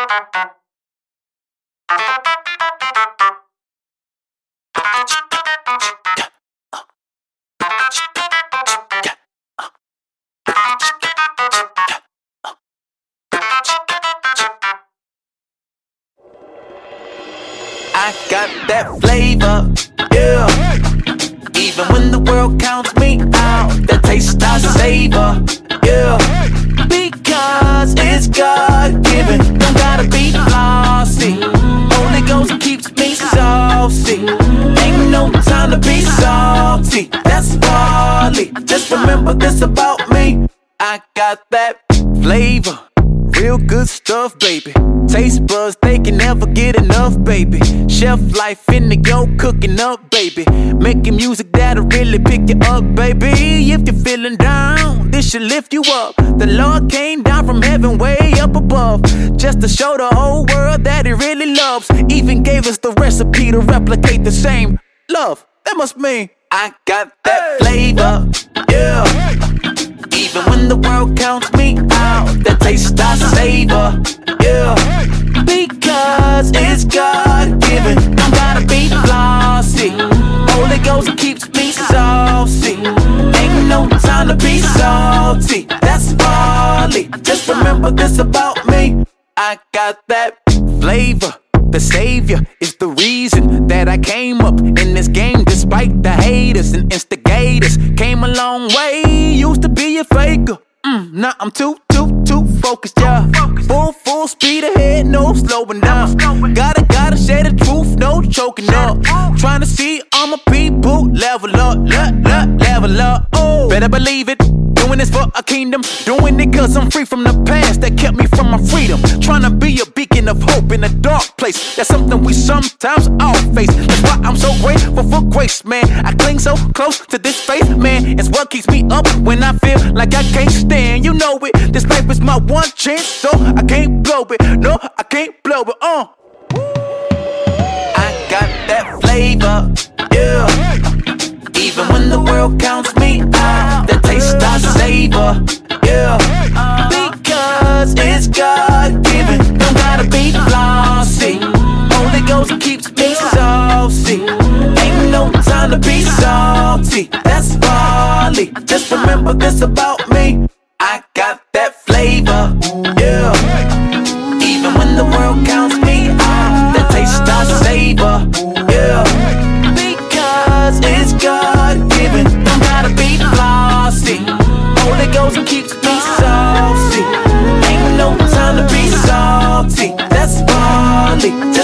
I got that flavor, yeah. Even when the world counts me out, that taste I savor. This about me. I got that flavor. Real good stuff, baby. Taste buds, they can never get enough, baby. Chef life in the yo cooking up, baby. Making music that'll really pick you up, baby. If you're feeling down, this should lift you up. The Lord came down from heaven way up above, just to show the whole world that He really loves. Even gave us the recipe to replicate the same love. That must mean I got that flavor, yeah. When the world counts me out, the taste I savor, yeah. Because it's God given, don't gotta be flossy. Holy Ghost keeps me saucy. Ain't no time to be salty. That's folly. Just remember this about me. I got that flavor. The savior is the reason that I came up in this game despite the haters and instigators. Came a long way, a faker. Mm, now I'm too, too, too focused, yeah. Full, full speed ahead, no slowing down. Gotta, gotta say the truth, no choking up. Trying to see all my people level up, le, le, level up. Oh, better believe it. Doing this for a kingdom, doing it cause I'm free from the past that kept me from my freedom. Trying to be a beacon of hope in a dark place. That's something we sometimes all face. That's why I'm so grateful for grace, man. I cling so close to this faith, man. It's what keeps me up when I feel like I can't stand. You know it. This life is my one chance, so I can't blow it. No, I can't blow it. Uh. I got that flavor, yeah. this about me. I got that flavor, yeah. Even when the world counts me out, that taste I savor, yeah. Because it's God given, don't gotta be flossy. Holy Ghost keeps me saucy. Ain't no time to be salty. That's folly.